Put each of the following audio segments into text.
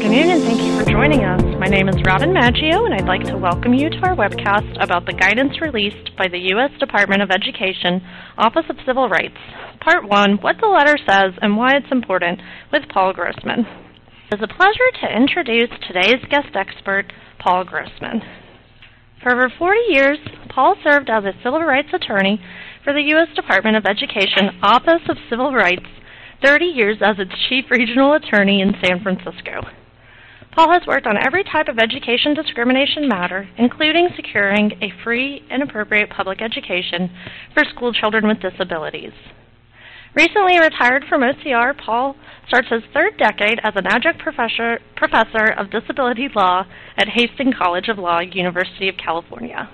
afternoon, and thank you for joining us. My name is Robin Maggio, and I'd like to welcome you to our webcast about the guidance released by the U.S. Department of Education, Office of Civil Rights. Part 1 What the Letter Says and Why It's Important, with Paul Grossman. It is a pleasure to introduce today's guest expert, Paul Grossman. For over 40 years, Paul served as a civil rights attorney for the U.S. Department of Education, Office of Civil Rights 30 years as its chief regional attorney in San Francisco. Paul has worked on every type of education discrimination matter, including securing a free and appropriate public education for school children with disabilities. Recently retired from OCR, Paul starts his third decade as an adjunct professor, professor of disability law at Hastings College of Law, University of California.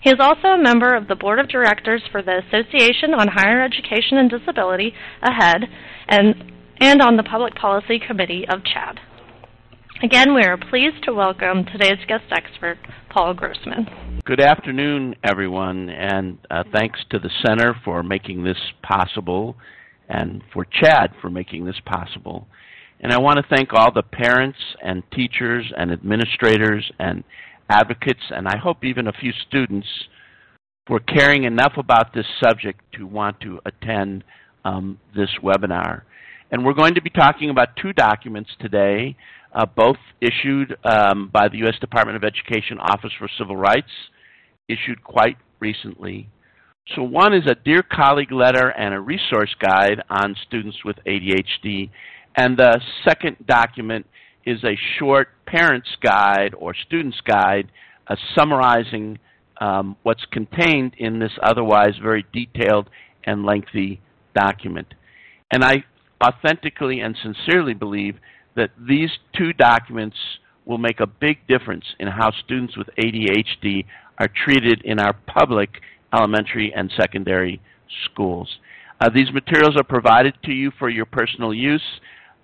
He is also a member of the board of directors for the Association on Higher Education and Disability, AHEAD, and, and on the Public Policy Committee of CHADD. Again, we are pleased to welcome today's guest expert, Paul Grossman. Good afternoon, everyone, and uh, thanks to the Center for making this possible and for CHADD for making this possible. And I want to thank all the parents and teachers and administrators and advocates, and I hope even a few students for caring enough about this subject to want to attend um, this webinar. And we're going to be talking about two documents today, uh, both issued um, by the U.S. Department of Education Office for Civil Rights, issued quite recently. So one is a Dear Colleague letter and a resource guide on students with ADHD. And the second document is a short parent's guide or student's guide uh, summarizing um, what's contained in this otherwise very detailed and lengthy document. And I authentically and sincerely believe that these two documents will make a big difference in how students with ADHD are treated in our public elementary and secondary schools. Uh, these materials are provided to you for your personal use.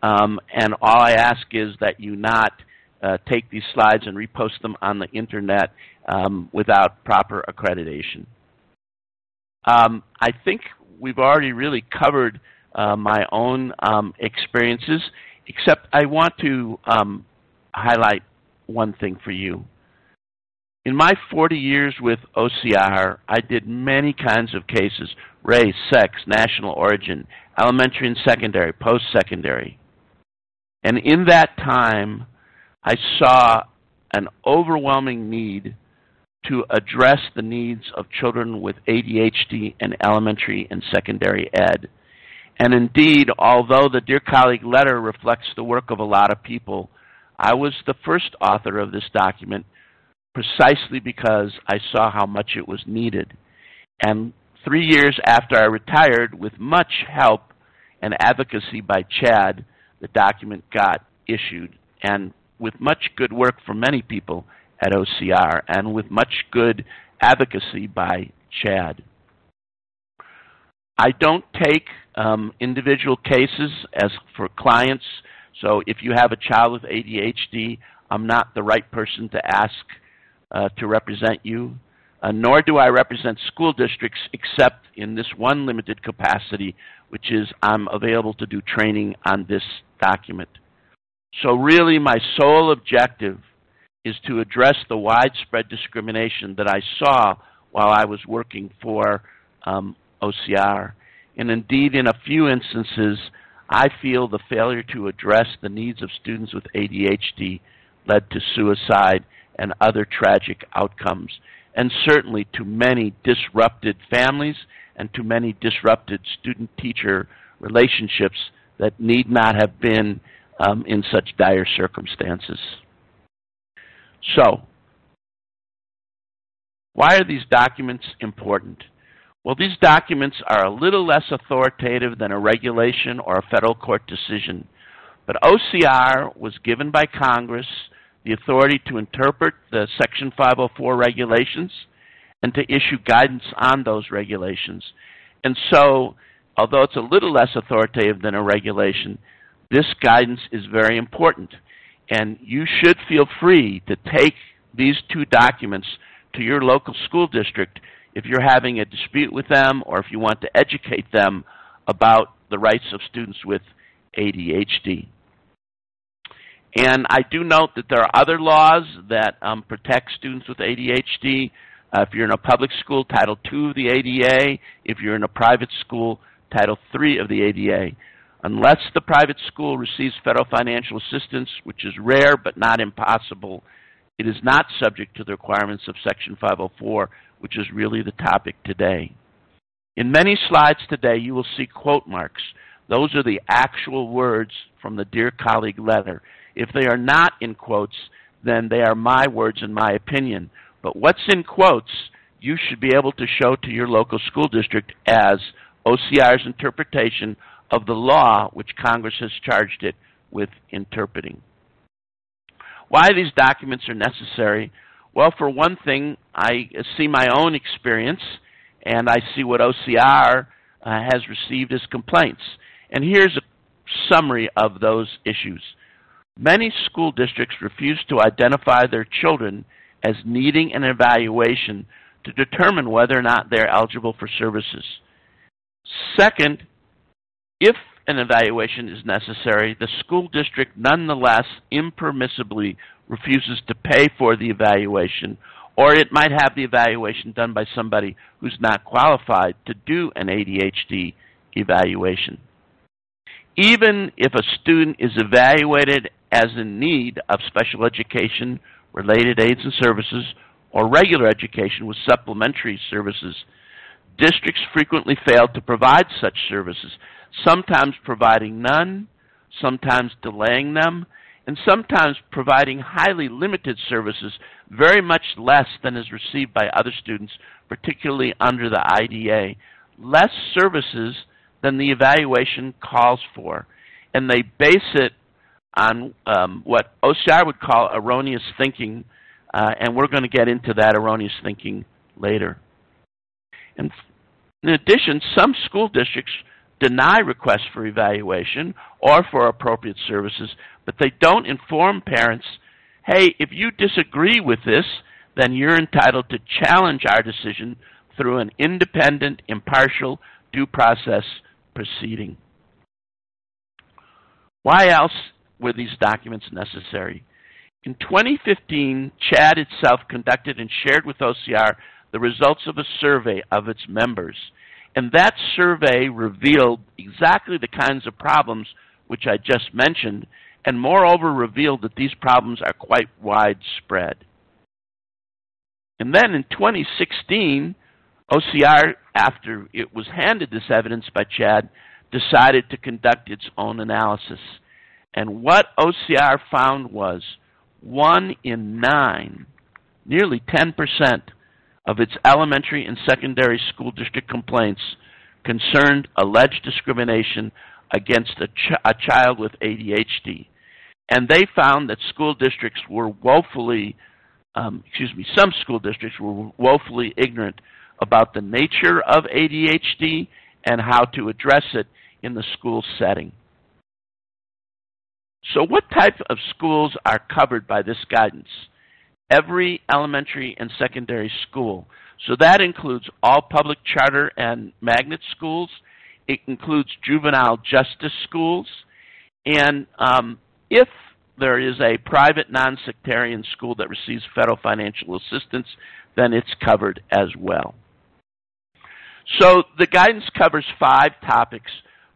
Um, and all I ask is that you not uh, take these slides and repost them on the internet um, without proper accreditation. Um, I think we've already really covered uh, my own um, experiences, except I want to um, highlight one thing for you. In my 40 years with OCR, I did many kinds of cases, race, sex, national origin, elementary and secondary, post-secondary. And in that time, I saw an overwhelming need to address the needs of children with ADHD in elementary and secondary ed. And indeed, although the Dear Colleague letter reflects the work of a lot of people, I was the first author of this document precisely because I saw how much it was needed. And three years after I retired, with much help and advocacy by CHADD, the document got issued, and with much good work from many people at OCR, and with much good advocacy by CHADD. I don't take um, individual cases as for clients, so if you have a child with ADHD, I'm not the right person to ask uh, to represent you. Uh, nor do I represent school districts except in this one limited capacity, which is I'm available to do training on this document. So really my sole objective is to address the widespread discrimination that I saw while I was working for um, OCR. And indeed, in a few instances, I feel the failure to address the needs of students with ADHD led to suicide and other tragic outcomes, and certainly to many disrupted families and to many disrupted student-teacher relationships that need not have been um, in such dire circumstances. So, why are these documents important? Well, these documents are a little less authoritative than a regulation or a federal court decision, but OCR was given by Congress the authority to interpret the Section 504 regulations and to issue guidance on those regulations. And so, although it's a little less authoritative than a regulation, this guidance is very important. And you should feel free to take these two documents to your local school district if you're having a dispute with them or if you want to educate them about the rights of students with ADHD. And I do note that there are other laws that um, protect students with ADHD. Uh, if you're in a public school, Title II of the ADA. If you're in a private school, Title III of the ADA. Unless the private school receives federal financial assistance, which is rare but not impossible, it is not subject to the requirements of Section 504, which is really the topic today. In many slides today, you will see quote marks. Those are the actual words from the Dear Colleague letter. If they are not in quotes, then they are my words and my opinion. But what's in quotes, you should be able to show to your local school district as OCR's interpretation of the law which Congress has charged it with interpreting. Why these documents are necessary? Well, for one thing, I see my own experience and I see what OCR uh, has received as complaints. And here's a summary of those issues. Many school districts refuse to identify their children as needing an evaluation to determine whether or not they're eligible for services. Second, if an evaluation is necessary, the school district nonetheless impermissibly refuses to pay for the evaluation, or it might have the evaluation done by somebody who's not qualified to do an ADHD evaluation. Even if a student is evaluated as in need of special education, related aids and services, or regular education with supplementary services, districts frequently fail to provide such services, sometimes providing none, sometimes delaying them, and sometimes providing highly limited services, very much less than is received by other students, particularly under the IDEA. Less services than the evaluation calls for. And they base it on um, what OCR would call erroneous thinking, uh, and we're going to get into that erroneous thinking later. And in addition, some school districts deny requests for evaluation or for appropriate services, but they don't inform parents, hey, if you disagree with this, then you're entitled to challenge our decision through an independent, impartial due process proceeding. Why else were these documents necessary? In 2015, CHADD itself conducted and shared with OCR the results of a survey of its members. And that survey revealed exactly the kinds of problems which I just mentioned, and moreover revealed that these problems are quite widespread. And then in 2016, OCR, after it was handed this evidence by CHADD, decided to conduct its own analysis. And what OCR found was one in nine, nearly 10% of its elementary and secondary school district complaints concerned alleged discrimination against a, ch a child with ADHD. And they found that school districts were woefully, um, excuse me, some school districts were woefully ignorant about the nature of ADHD and how to address it in the school setting. So what type of schools are covered by this guidance? Every elementary and secondary school. So that includes all public charter and magnet schools. It includes juvenile justice schools. And um, if there is a private non-sectarian school that receives federal financial assistance, then it's covered as well. So the guidance covers five topics.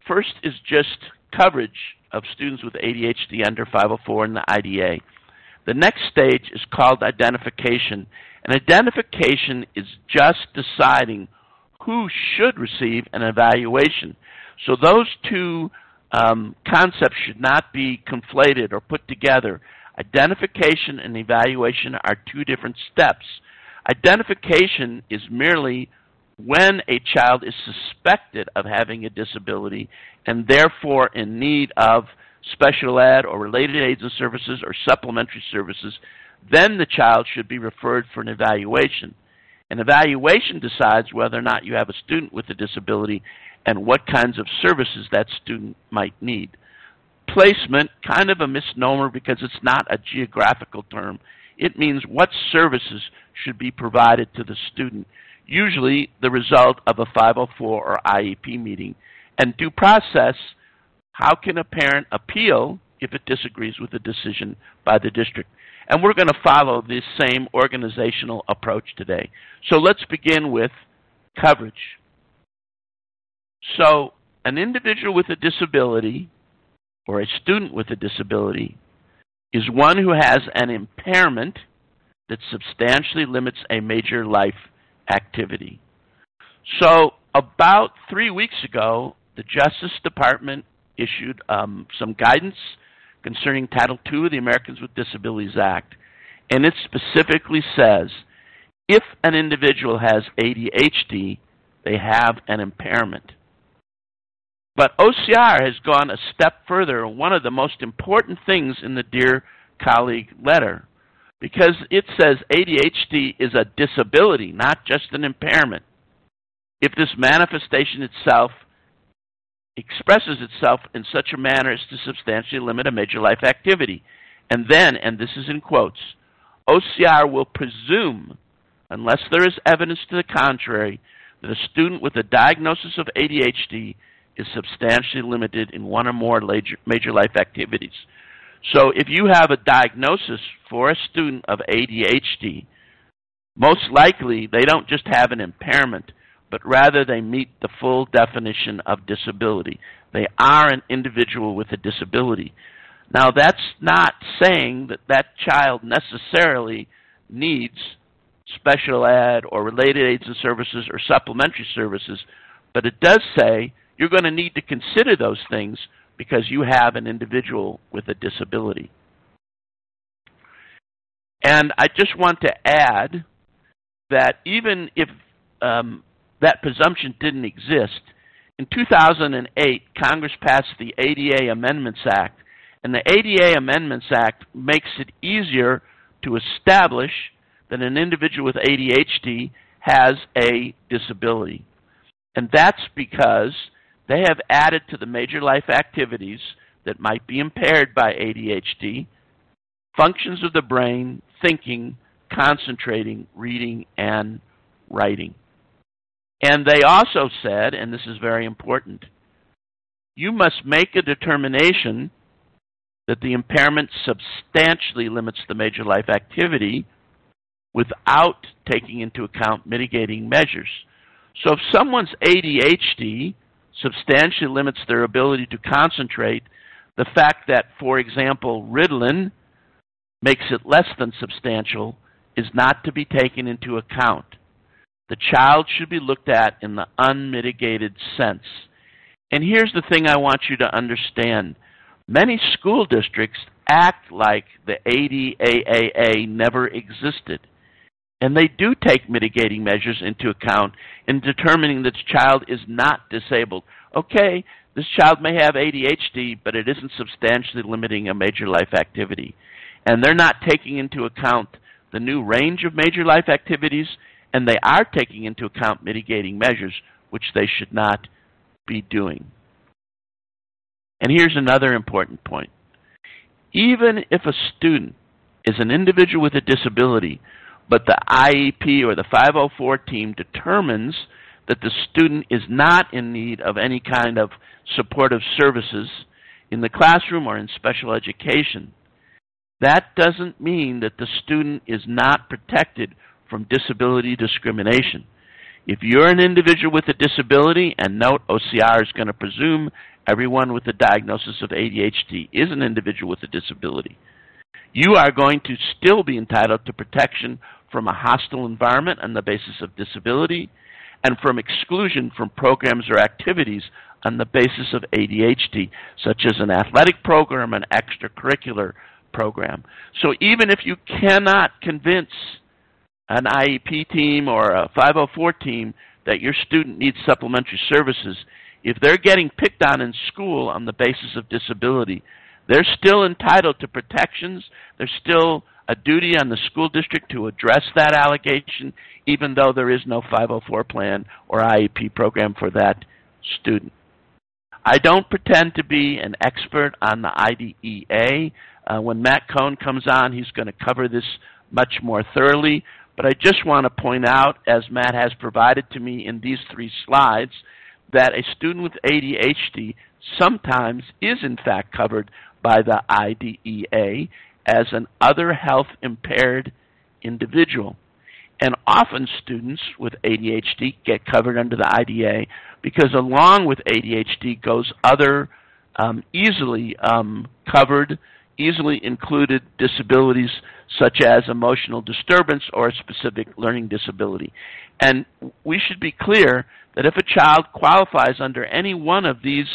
First is just coverage of students with ADHD under 504 and the IDEA. The next stage is called identification. And identification is just deciding who should receive an evaluation. So those two um, concepts should not be conflated or put together. Identification and evaluation are two different steps. Identification is merely when a child is suspected of having a disability and therefore in need of special ed or related aids and services or supplementary services, then the child should be referred for an evaluation. An evaluation decides whether or not you have a student with a disability and what kinds of services that student might need. Placement, kind of a misnomer because it's not a geographical term. It means what services should be provided to the student usually the result of a 504 or IEP meeting. And due process, how can a parent appeal if it disagrees with the decision by the district. And we're going to follow this same organizational approach today. So let's begin with coverage. So an individual with a disability or a student with a disability is one who has an impairment that substantially limits a major life activity. So about three weeks ago, the Justice Department issued um, some guidance concerning Title II of the Americans with Disabilities Act, and it specifically says if an individual has ADHD, they have an impairment. But OCR has gone a step further, one of the most important things in the Dear Colleague letter, because it says ADHD is a disability, not just an impairment. If this manifestation itself expresses itself in such a manner as to substantially limit a major life activity. And then, and this is in quotes, OCR will presume, unless there is evidence to the contrary, that a student with a diagnosis of ADHD is substantially limited in one or more major life activities. So if you have a diagnosis for a student of ADHD, most likely they don't just have an impairment, but rather they meet the full definition of disability. They are an individual with a disability. Now that's not saying that that child necessarily needs special ed or related aids and services or supplementary services, but it does say you're going to need to consider those things because you have an individual with a disability. And I just want to add that even if um, that presumption didn't exist, in 2008, Congress passed the ADA Amendments Act, and the ADA Amendments Act makes it easier to establish that an individual with ADHD has a disability. And that's because they have added to the major life activities that might be impaired by ADHD functions of the brain, thinking, concentrating, reading, and writing. And they also said, and this is very important, you must make a determination that the impairment substantially limits the major life activity without taking into account mitigating measures. So if someone's ADHD substantially limits their ability to concentrate, the fact that, for example, Ritalin makes it less than substantial is not to be taken into account. The child should be looked at in the unmitigated sense. And here's the thing I want you to understand. Many school districts act like the ADAAA never existed. And they do take mitigating measures into account in determining that the child is not disabled. Okay, this child may have ADHD, but it isn't substantially limiting a major life activity. And they're not taking into account the new range of major life activities and they are taking into account mitigating measures, which they should not be doing. And here's another important point. Even if a student is an individual with a disability, but the IEP or the 504 team determines that the student is not in need of any kind of supportive services in the classroom or in special education, that doesn't mean that the student is not protected from disability discrimination. If you're an individual with a disability, and note OCR is going to presume everyone with a diagnosis of ADHD is an individual with a disability, you are going to still be entitled to protection from a hostile environment on the basis of disability and from exclusion from programs or activities on the basis of ADHD, such as an athletic program, an extracurricular program. So even if you cannot convince an IEP team or a 504 team that your student needs supplementary services, if they're getting picked on in school on the basis of disability, they're still entitled to protections. There's still a duty on the school district to address that allegation, even though there is no 504 plan or IEP program for that student. I don't pretend to be an expert on the IDEA. Uh, when Matt Cohn comes on, he's going to cover this much more thoroughly. But I just want to point out, as Matt has provided to me in these three slides, that a student with ADHD sometimes is in fact covered by the IDEA as an other health impaired individual. And often students with ADHD get covered under the IDEA because along with ADHD goes other um, easily um, covered, easily included disabilities such as emotional disturbance or a specific learning disability. And we should be clear that if a child qualifies under any one of these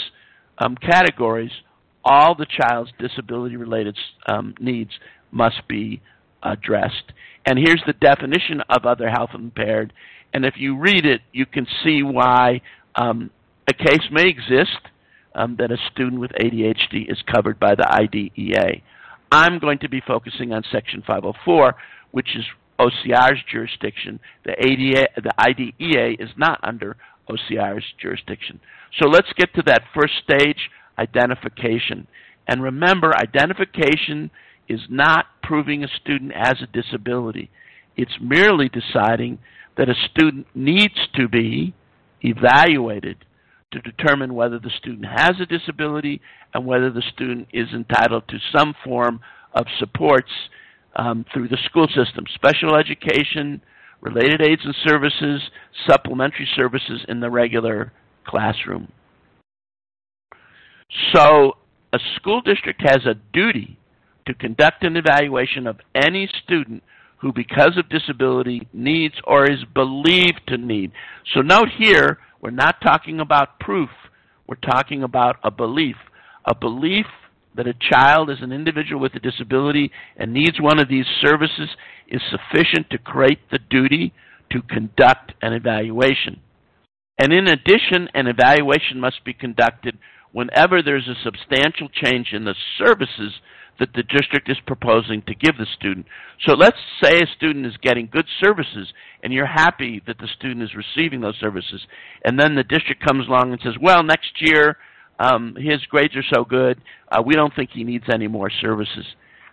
um, categories, all the child's disability related um, needs must be addressed. And here's the definition of other health impaired. And if you read it, you can see why um, a case may exist um, that a student with ADHD is covered by the IDEA. I'm going to be focusing on Section 504, which is OCR's jurisdiction. The, ADA, the IDEA is not under OCR's jurisdiction. So let's get to that first stage, identification. And remember, identification is not proving a student has a disability. It's merely deciding that a student needs to be evaluated to determine whether the student has a disability and whether the student is entitled to some form of supports um, through the school system, special education, related aids and services, supplementary services in the regular classroom. So a school district has a duty to conduct an evaluation of any student who, because of disability, needs or is believed to need. So note here, we're not talking about proof. We're talking about a belief. A belief that a child is an individual with a disability and needs one of these services is sufficient to create the duty to conduct an evaluation. And in addition, an evaluation must be conducted whenever there's a substantial change in the services that the district is proposing to give the student. So let's say a student is getting good services and you're happy that the student is receiving those services. And then the district comes along and says, well, next year um, his grades are so good, uh, we don't think he needs any more services.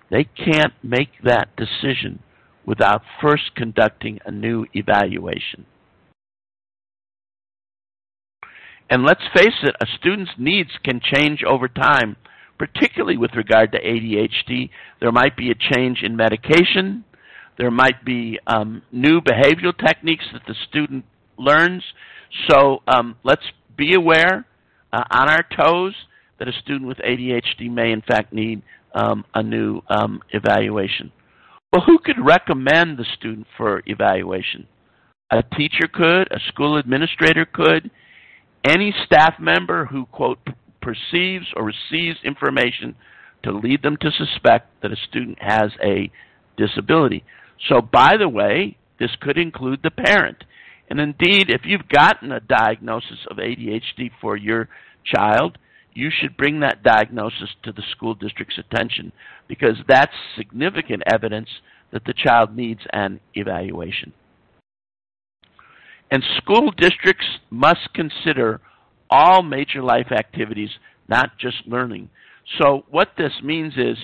They can't make that decision without first conducting a new evaluation. And let's face it, a student's needs can change over time, particularly with regard to ADHD. There might be a change in medication. There might be um, new behavioral techniques that the student learns. So um, let's be aware uh, on our toes that a student with ADHD may in fact need um, a new um, evaluation. Well, who could recommend the student for evaluation? A teacher could, a school administrator could, any staff member who, quote, perceives or receives information to lead them to suspect that a student has a disability. So, by the way, this could include the parent. And indeed, if you've gotten a diagnosis of ADHD for your child, you should bring that diagnosis to the school district's attention because that's significant evidence that the child needs an evaluation. And school districts must consider all major life activities, not just learning. So what this means is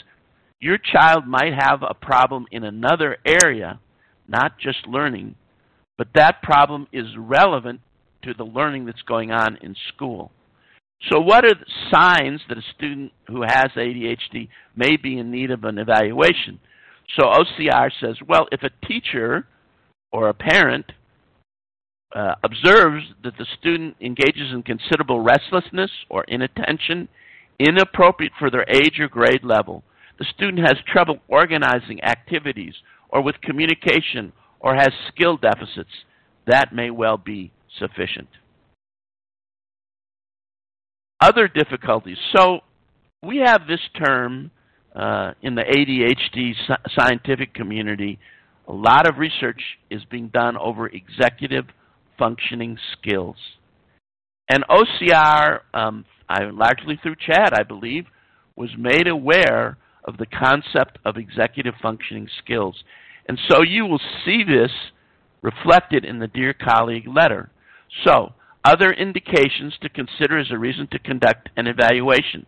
your child might have a problem in another area, not just learning, but that problem is relevant to the learning that's going on in school. So what are the signs that a student who has ADHD may be in need of an evaluation? So OCR says, well, if a teacher or a parent uh, observes that the student engages in considerable restlessness or inattention, inappropriate for their age or grade level, the student has trouble organizing activities or with communication or has skill deficits, that may well be sufficient. Other difficulties. So we have this term uh, in the ADHD scientific community. A lot of research is being done over executive functioning skills. And OCR, um, I, largely through CHADD, I believe, was made aware of the concept of executive functioning skills. And so you will see this reflected in the Dear Colleague letter. So, other indications to consider as a reason to conduct an evaluation.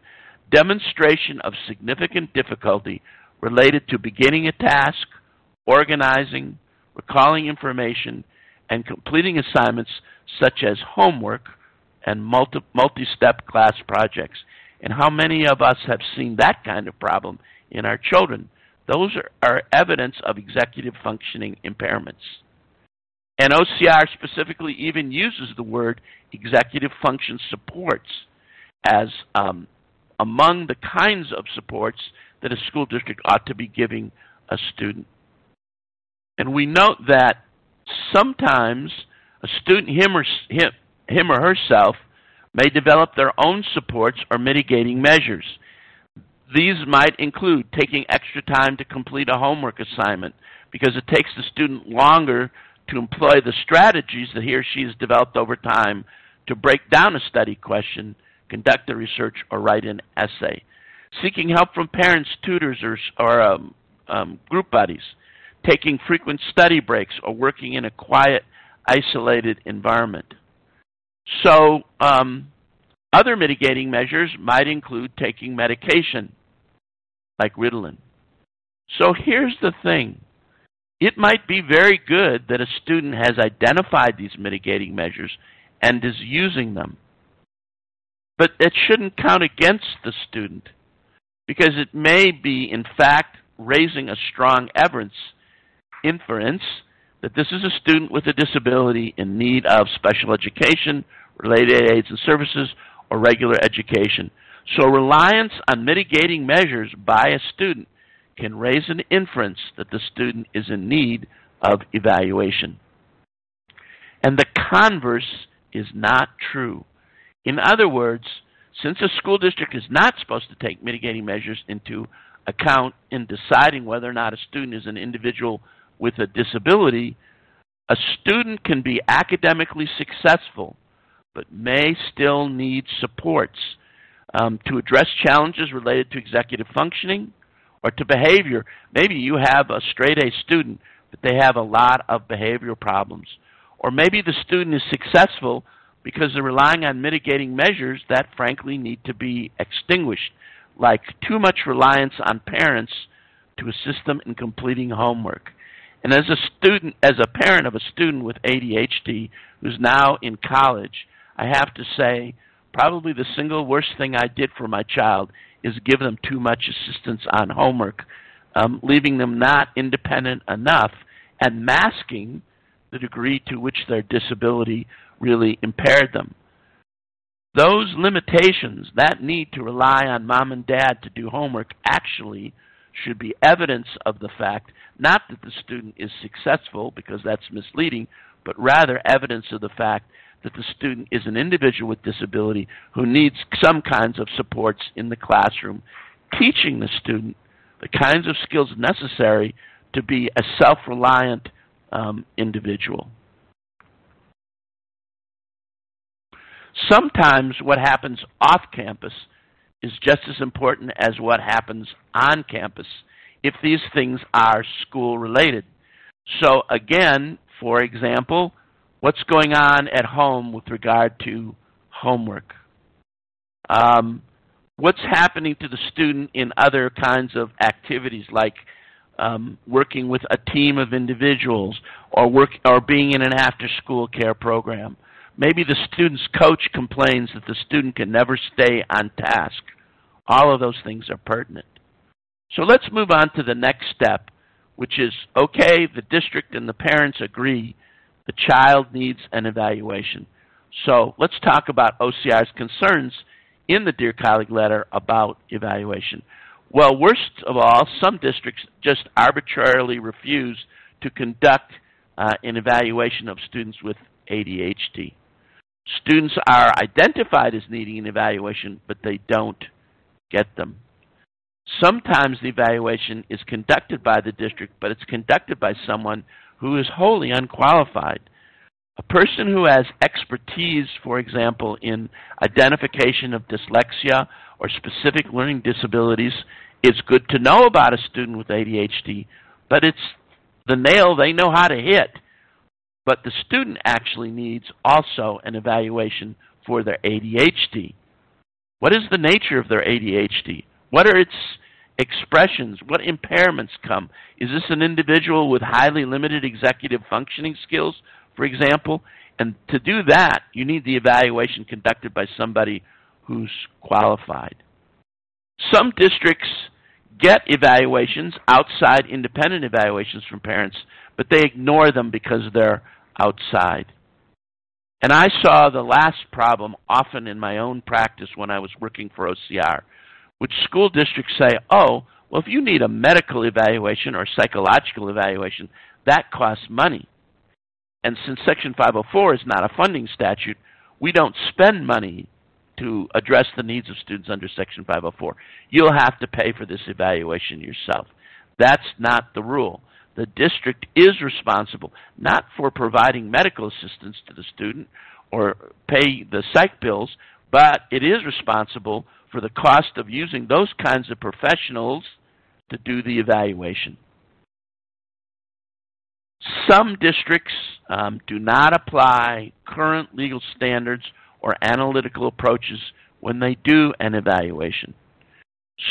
Demonstration of significant difficulty related to beginning a task, organizing, recalling information, and completing assignments such as homework and multi-step class projects. And how many of us have seen that kind of problem in our children? Those are, are evidence of executive functioning impairments. And OCR specifically even uses the word executive function supports as um, among the kinds of supports that a school district ought to be giving a student. And we note that sometimes a student, him or, him, him or herself, may develop their own supports or mitigating measures. These might include taking extra time to complete a homework assignment because it takes the student longer to employ the strategies that he or she has developed over time to break down a study question, conduct a research, or write an essay. Seeking help from parents, tutors, or, or um, um, group buddies. Taking frequent study breaks or working in a quiet, isolated environment. So, um, other mitigating measures might include taking medication, like Ritalin. So here's the thing. It might be very good that a student has identified these mitigating measures and is using them. But it shouldn't count against the student because it may be, in fact, raising a strong inference, inference that this is a student with a disability in need of special education, related aids and services, or regular education. So reliance on mitigating measures by a student can raise an inference that the student is in need of evaluation. And the converse is not true. In other words, since a school district is not supposed to take mitigating measures into account in deciding whether or not a student is an individual with a disability, a student can be academically successful but may still need supports um, to address challenges related to executive functioning or to behavior. Maybe you have a straight A student, but they have a lot of behavioral problems. Or maybe the student is successful because they're relying on mitigating measures that frankly need to be extinguished, like too much reliance on parents to assist them in completing homework. And as a student, as a parent of a student with ADHD who's now in college, I have to say, probably the single worst thing I did for my child is give them too much assistance on homework, um, leaving them not independent enough and masking the degree to which their disability really impaired them. Those limitations, that need to rely on mom and dad to do homework, actually should be evidence of the fact not that the student is successful, because that's misleading, but rather evidence of the fact that the student is an individual with disability who needs some kinds of supports in the classroom, teaching the student the kinds of skills necessary to be a self-reliant um, individual. Sometimes what happens off campus is just as important as what happens on campus if these things are school related. So again, for example, what's going on at home with regard to homework? Um, what's happening to the student in other kinds of activities like um, working with a team of individuals or work or being in an after school care program. Maybe the student's coach complains that the student can never stay on task. All of those things are pertinent. So let's move on to the next step, which is okay, the district and the parents agree the child needs an evaluation. So let's talk about OCR's concerns in the Dear Colleague letter about evaluation. Well, worst of all, some districts just arbitrarily refuse to conduct uh, an evaluation of students with ADHD. Students are identified as needing an evaluation, but they don't get them. Sometimes the evaluation is conducted by the district, but it's conducted by someone who is wholly unqualified. A person who has expertise, for example, in identification of dyslexia or specific learning disabilities, it's good to know about a student with ADHD, but it's the nail they know how to hit. But the student actually needs also an evaluation for their ADHD. What is the nature of their ADHD? What are its expressions? What impairments come? Is this an individual with highly limited executive functioning skills, for example? And to do that, you need the evaluation conducted by somebody who's qualified. Some districts get evaluations, outside independent evaluations from parents, but they ignore them because they're outside. And I saw the last problem often in my own practice when I was working for OCR, which school districts say, oh, well, if you need a medical evaluation or psychological evaluation, that costs money. And since Section 504 is not a funding statute, we don't spend money to address the needs of students under Section 504. You'll have to pay for this evaluation yourself. That's not the rule. The district is responsible not for providing medical assistance to the student or pay the psych bills, but it is responsible for the cost of using those kinds of professionals to do the evaluation. Some districts um, do not apply current legal standards or analytical approaches when they do an evaluation.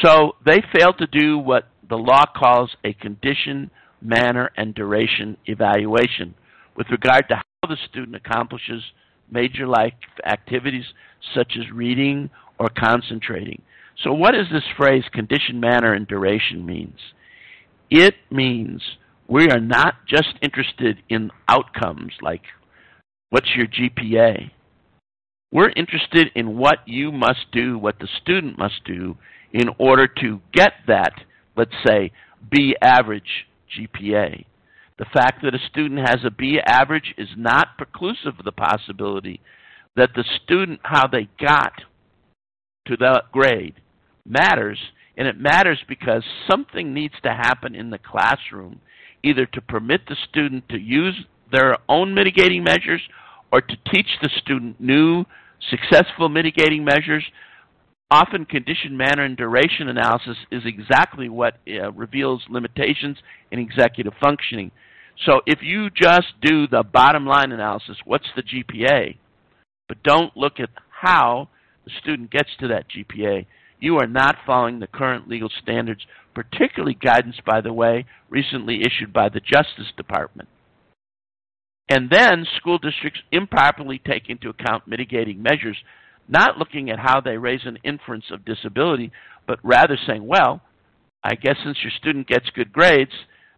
So they fail to do what the law calls a condition, manner, and duration evaluation with regard to how the student accomplishes major life activities such as reading or concentrating. So what does this phrase condition, manner, and duration means? It means we are not just interested in outcomes like what's your GPA. We're interested in what you must do, what the student must do in order to get that, let's say, B average GPA. The fact that a student has a B average is not preclusive of the possibility that the student, how they got to that grade, matters. And it matters because something needs to happen in the classroom, either to permit the student to use their own mitigating measures or to teach the student new successful mitigating measures. Often condition, manner, and duration analysis is exactly what uh, reveals limitations in executive functioning. So if you just do the bottom line analysis, what's the GPA, but don't look at how the student gets to that GPA, you are not following the current legal standards, particularly guidance, by the way, recently issued by the Justice Department. And then school districts improperly take into account mitigating measures, not looking at how they raise an inference of disability, but rather saying, well, I guess since your student gets good grades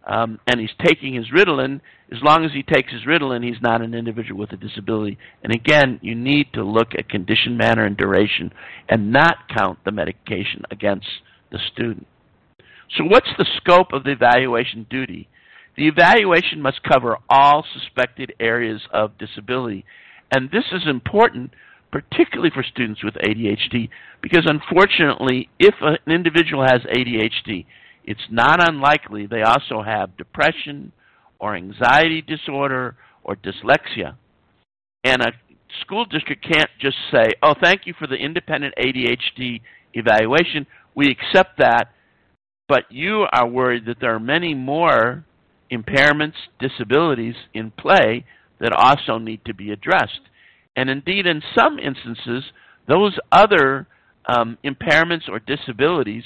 um, and he's taking his Ritalin, as long as he takes his Ritalin, he's not an individual with a disability. And again, you need to look at condition, manner, and duration and not count the medication against the student. So what's the scope of the evaluation duty? The evaluation must cover all suspected areas of disability. And this is important, particularly for students with ADHD, because unfortunately, if an individual has ADHD, it's not unlikely they also have depression or anxiety disorder or dyslexia. And a school district can't just say, oh, thank you for the independent ADHD evaluation. We accept that, but you are worried that there are many more impairments, disabilities in play that also need to be addressed. And indeed, in some instances, those other um, impairments or disabilities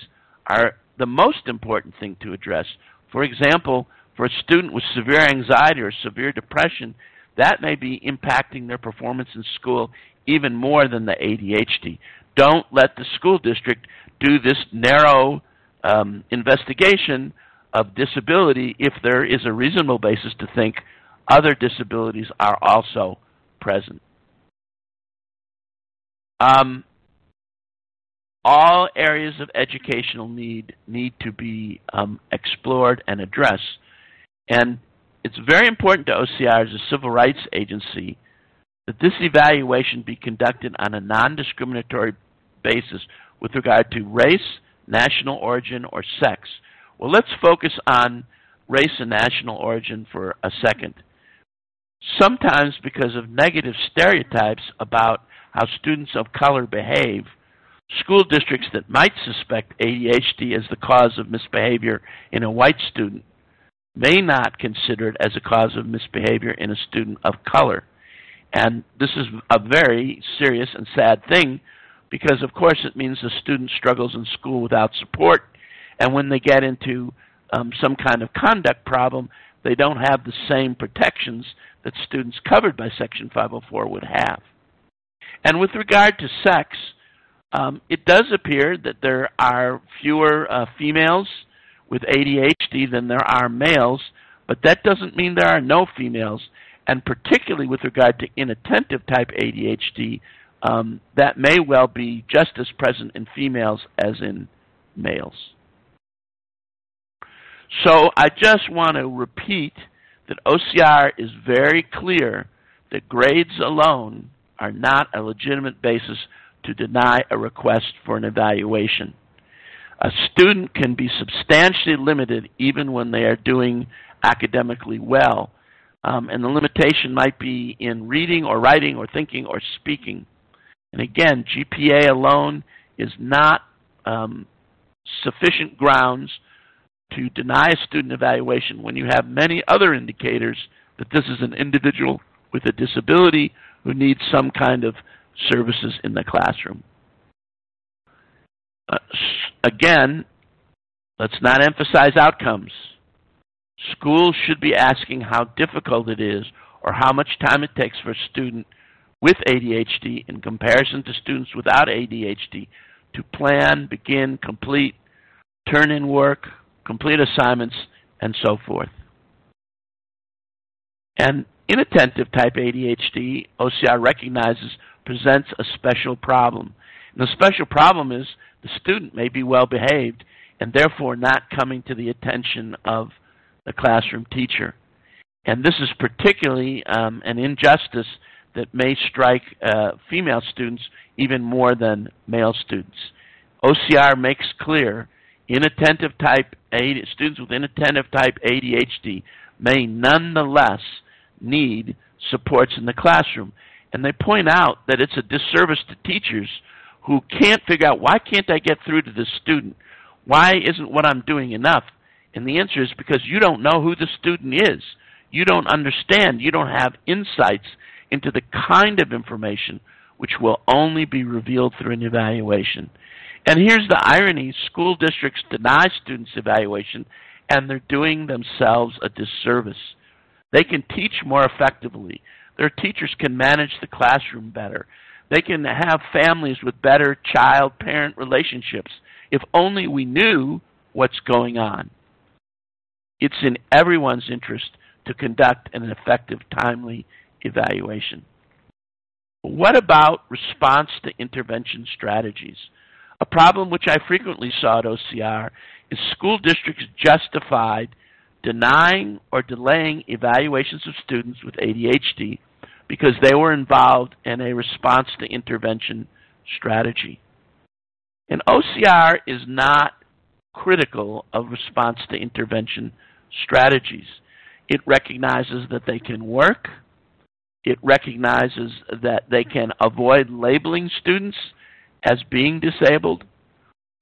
are the most important thing to address. For example, for a student with severe anxiety or severe depression, that may be impacting their performance in school even more than the ADHD. Don't let the school district do this narrow um, investigation of disability if there is a reasonable basis to think other disabilities are also present. Um, all areas of educational need need to be um, explored and addressed. And it's very important to OCR as a civil rights agency that this evaluation be conducted on a non-discriminatory basis with regard to race, national origin, or sex. Well, let's focus on race and national origin for a second. Sometimes because of negative stereotypes about how students of color behave, school districts that might suspect ADHD as the cause of misbehavior in a white student may not consider it as a cause of misbehavior in a student of color. And this is a very serious and sad thing because, of course, it means the student struggles in school without support and when they get into um, some kind of conduct problem, they don't have the same protections that students covered by Section 504 would have. And with regard to sex, um, it does appear that there are fewer uh, females with ADHD than there are males, but that doesn't mean there are no females. And particularly with regard to inattentive type ADHD, um, that may well be just as present in females as in males. So I just want to repeat that OCR is very clear that grades alone are not a legitimate basis to deny a request for an evaluation. A student can be substantially limited even when they are doing academically well. Um, and the limitation might be in reading or writing or thinking or speaking. And again, GPA alone is not um, sufficient grounds to deny a student evaluation when you have many other indicators that this is an individual with a disability who need some kind of services in the classroom. Uh, again, let's not emphasize outcomes. Schools should be asking how difficult it is or how much time it takes for a student with ADHD in comparison to students without ADHD to plan, begin, complete, turn in work, complete assignments, and so forth. And inattentive type ADHD, OCR recognizes, presents a special problem. And the special problem is the student may be well behaved and therefore not coming to the attention of the classroom teacher. And this is particularly um, an injustice that may strike uh, female students even more than male students. OCR makes clear inattentive type students with inattentive type ADHD may nonetheless need supports in the classroom. And they point out that it's a disservice to teachers who can't figure out why can't I get through to this student? Why isn't what I'm doing enough? And the answer is because you don't know who the student is. You don't understand. You don't have insights into the kind of information which will only be revealed through an evaluation. And here's the irony school districts deny students evaluation, and they're doing themselves a disservice. They can teach more effectively. Their teachers can manage the classroom better. They can have families with better child parent relationships if only we knew what's going on. It's in everyone's interest to conduct an effective, timely evaluation. What about response to intervention strategies? A problem which I frequently saw at OCR is school districts justified denying or delaying evaluations of students with ADHD because they were involved in a response to intervention strategy. And OCR is not critical of response to intervention strategies. It recognizes that they can work. It recognizes that they can avoid labeling students as being disabled.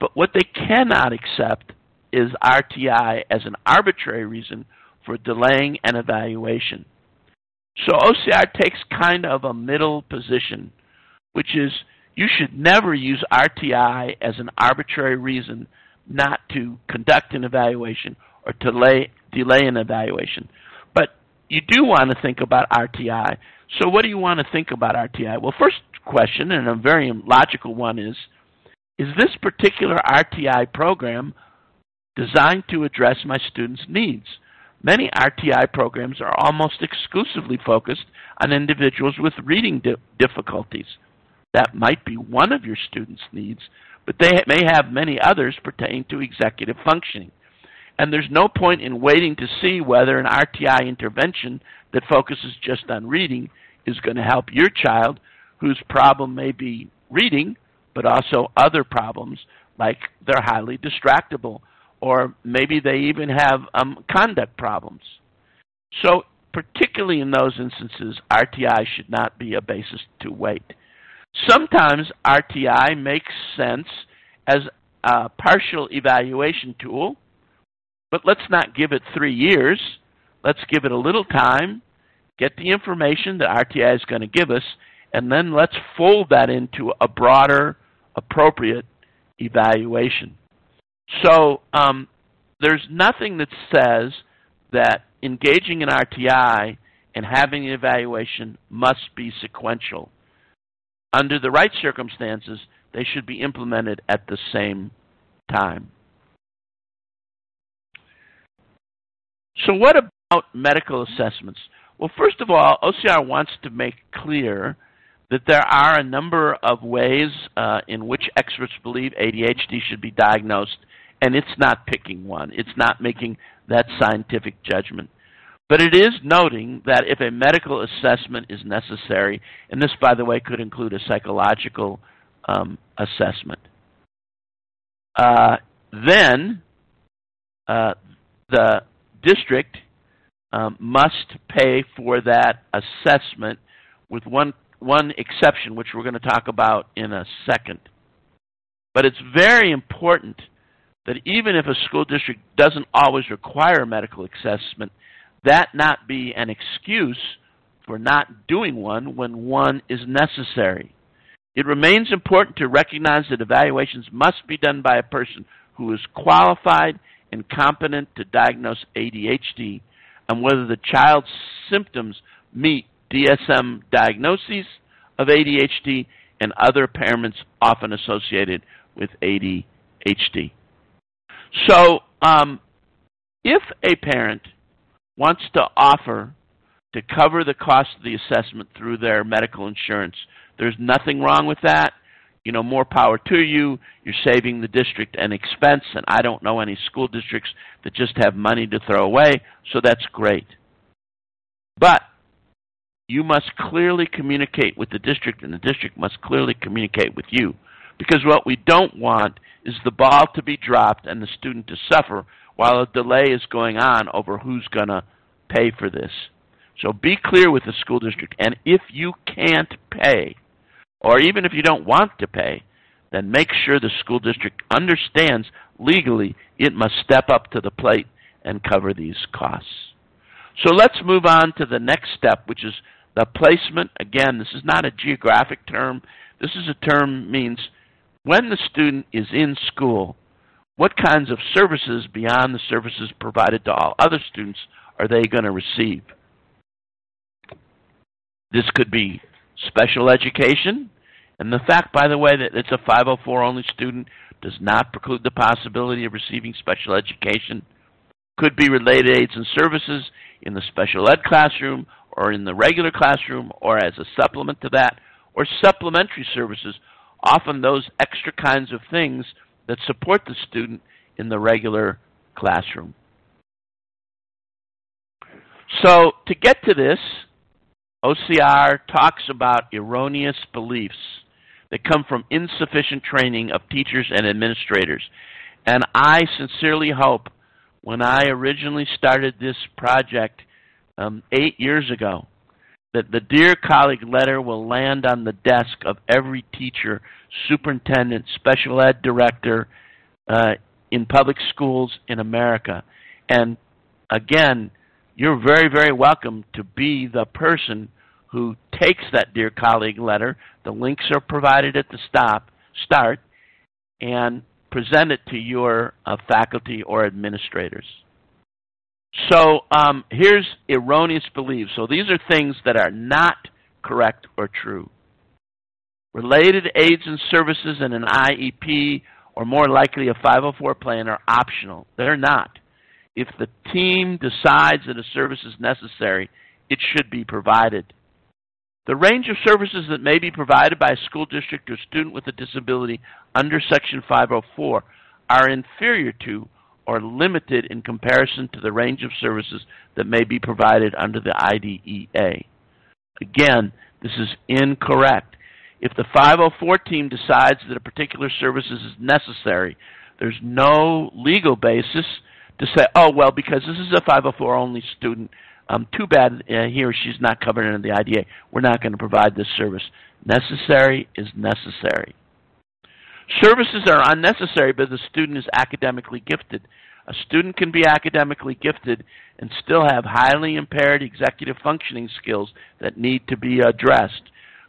But what they cannot accept is RTI as an arbitrary reason for delaying an evaluation. So OCR takes kind of a middle position, which is you should never use RTI as an arbitrary reason not to conduct an evaluation or to delay, delay an evaluation. But you do want to think about RTI. So what do you want to think about RTI? Well, first question, and a very logical one is, is this particular RTI program designed to address my students' needs? Many RTI programs are almost exclusively focused on individuals with reading di difficulties. That might be one of your students' needs, but they may have many others pertaining to executive functioning. And there's no point in waiting to see whether an RTI intervention that focuses just on reading is going to help your child whose problem may be reading, but also other problems like they're highly distractible, or maybe they even have um, conduct problems. So, particularly in those instances, RTI should not be a basis to wait. Sometimes RTI makes sense as a partial evaluation tool but let's not give it three years. Let's give it a little time, get the information that RTI is going to give us, and then let's fold that into a broader, appropriate evaluation. So um, there's nothing that says that engaging in RTI and having an evaluation must be sequential. Under the right circumstances, they should be implemented at the same time. So what about medical assessments? Well, first of all, OCR wants to make clear that there are a number of ways uh, in which experts believe ADHD should be diagnosed, and it's not picking one. It's not making that scientific judgment. But it is noting that if a medical assessment is necessary, and this, by the way, could include a psychological um, assessment, uh, then uh, the district um, must pay for that assessment with one one exception, which we're going to talk about in a second. But it's very important that even if a school district doesn't always require medical assessment, that not be an excuse for not doing one when one is necessary. It remains important to recognize that evaluations must be done by a person who is qualified and competent to diagnose ADHD and whether the child's symptoms meet DSM diagnoses of ADHD and other impairments often associated with ADHD. So, um, if a parent wants to offer to cover the cost of the assessment through their medical insurance, there's nothing wrong with that. You know, more power to you. You're saving the district an expense, and I don't know any school districts that just have money to throw away, so that's great. But you must clearly communicate with the district, and the district must clearly communicate with you. Because what we don't want is the ball to be dropped and the student to suffer while a delay is going on over who's going to pay for this. So be clear with the school district. And if you can't pay, or even if you don't want to pay, then make sure the school district understands legally it must step up to the plate and cover these costs. So let's move on to the next step, which is the placement, again, this is not a geographic term. This is a term means when the student is in school, what kinds of services beyond the services provided to all other students are they going to receive? This could be special education, and the fact, by the way, that it's a 504 only student does not preclude the possibility of receiving special education. Could be related aids and services in the special ed classroom or in the regular classroom or as a supplement to that, or supplementary services, often those extra kinds of things that support the student in the regular classroom. So to get to this, OCR talks about erroneous beliefs that come from insufficient training of teachers and administrators. And I sincerely hope when I originally started this project um, eight years ago that the Dear Colleague letter will land on the desk of every teacher, superintendent, special ed director uh, in public schools in America. And again, you're very, very welcome to be the person who takes that Dear Colleague letter. The links are provided at the stop, start, and present it to your uh, faculty or administrators. So um, here's erroneous beliefs. So these are things that are not correct or true. Related aids and services in an IEP or more likely a 504 plan are optional. They're not. If the team decides that a service is necessary, it should be provided. The range of services that may be provided by a school district or student with a disability under Section 504 are inferior to or limited in comparison to the range of services that may be provided under the IDEA. Again, this is incorrect. If the 504 team decides that a particular service is necessary, there's no legal basis to say, oh, well, because this is a 504 only student, um, too bad uh, he or she's not covered under the IDEA. We're not going to provide this service. Necessary is necessary. Services are unnecessary, but the student is academically gifted. A student can be academically gifted and still have highly impaired executive functioning skills that need to be addressed.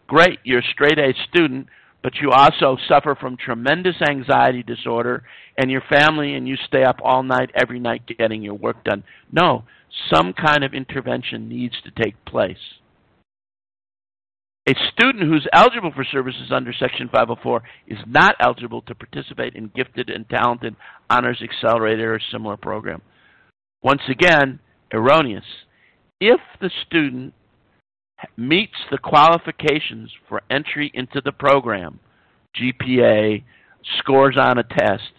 Great, you're a straight A student, but you also suffer from tremendous anxiety disorder and your family and you stay up all night every night getting your work done. No, some kind of intervention needs to take place. A student who's eligible for services under Section 504 is not eligible to participate in gifted and talented honors accelerator or similar program. Once again, erroneous. If the student meets the qualifications for entry into the program, GPA, scores on a test,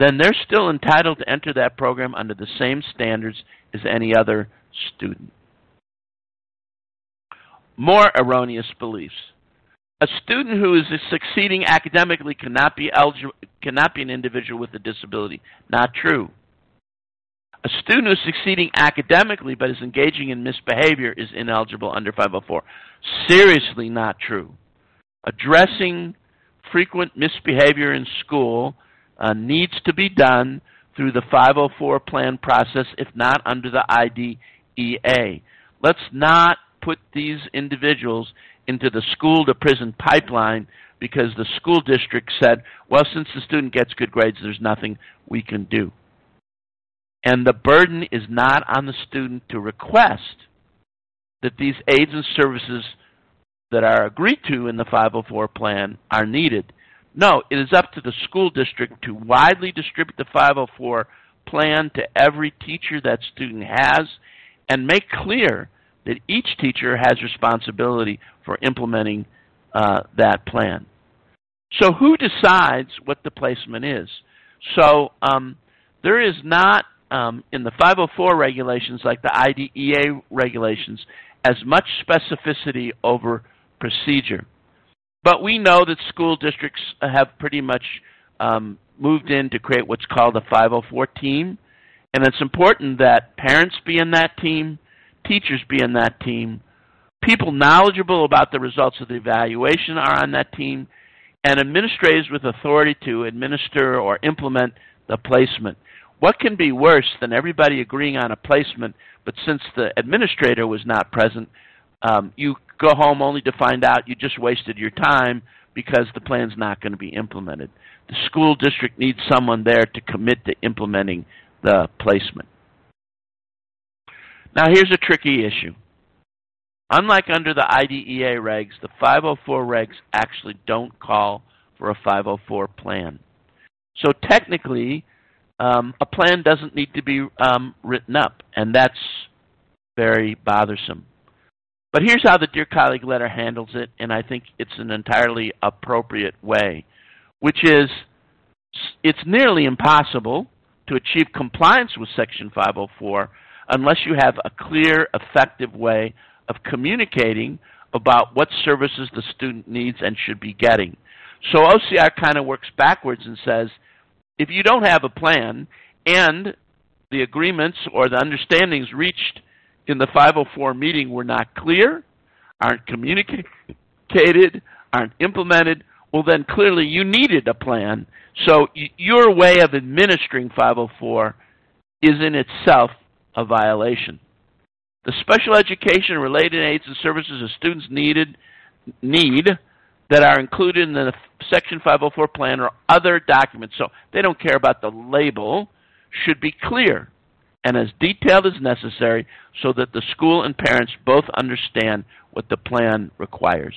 then they're still entitled to enter that program under the same standards as any other student. More erroneous beliefs. A student who is succeeding academically cannot be, eligible, cannot be an individual with a disability. Not true. A student who is succeeding academically but is engaging in misbehavior is ineligible under 504. Seriously not true. Addressing frequent misbehavior in school uh, needs to be done through the 504 plan process, if not under the IDEA. Let's not put these individuals into the school to prison pipeline because the school district said, well, since the student gets good grades, there's nothing we can do. And the burden is not on the student to request that these aids and services that are agreed to in the 504 plan are needed. No, it is up to the school district to widely distribute the 504 plan to every teacher that student has and make clear that each teacher has responsibility for implementing uh, that plan. So who decides what the placement is? So um, there is not um, in the 504 regulations like the IDEA regulations as much specificity over procedure. But we know that school districts have pretty much um, moved in to create what's called a 504 team. And it's important that parents be in that team, teachers be in that team, people knowledgeable about the results of the evaluation are on that team, and administrators with authority to administer or implement the placement. What can be worse than everybody agreeing on a placement, but since the administrator was not present, um, you go home only to find out you just wasted your time because the plan's not going to be implemented. The school district needs someone there to commit to implementing the placement. Now here's a tricky issue. Unlike under the IDEA regs, the 504 regs actually don't call for a 504 plan. So technically, um, a plan doesn't need to be um, written up, and that's very bothersome. But here's how the Dear Colleague letter handles it, and I think it's an entirely appropriate way, which is it's nearly impossible to achieve compliance with Section 504 unless you have a clear, effective way of communicating about what services the student needs and should be getting. So OCR kind of works backwards and says, if you don't have a plan and the agreements or the understandings reached in the 504 meeting were not clear, aren't communicated, aren't implemented, well then clearly you needed a plan. So your way of administering 504 is in itself a violation. The special education related aids and services that students needed need that are included in the Section 504 plan or other documents, so they don't care about the label, should be clear and as detailed as necessary so that the school and parents both understand what the plan requires.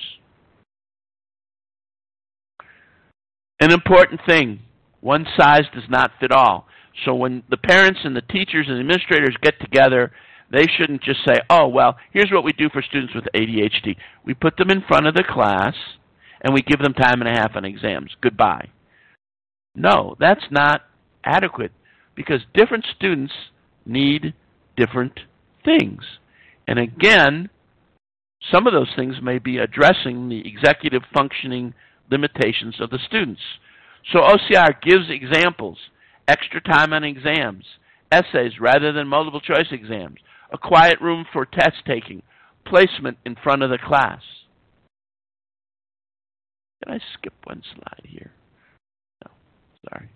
An important thing, one size does not fit all. So when the parents and the teachers and administrators get together, they shouldn't just say, oh, well, here's what we do for students with ADHD. We put them in front of the class, and we give them time and a half on exams. Goodbye. No, that's not adequate because different students need different things. And again, some of those things may be addressing the executive functioning limitations of the students. So OCR gives examples, extra time on exams, essays rather than multiple choice exams, a quiet room for test taking, placement in front of the class. Can I skip one slide here? No, sorry.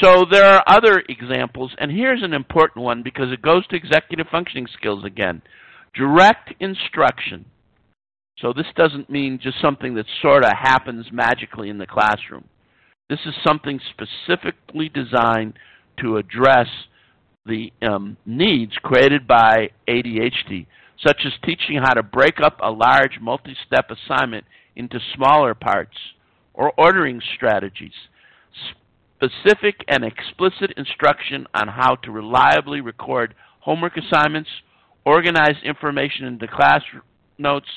So there are other examples, and here's an important one because it goes to executive functioning skills again. Direct instruction. So this doesn't mean just something that sort of happens magically in the classroom. This is something specifically designed to address the um, needs created by ADHD. such as teaching how to break up a large multi-step assignment into smaller parts, or ordering strategies. Specific and explicit instruction on how to reliably record homework assignments, organize information into class notes,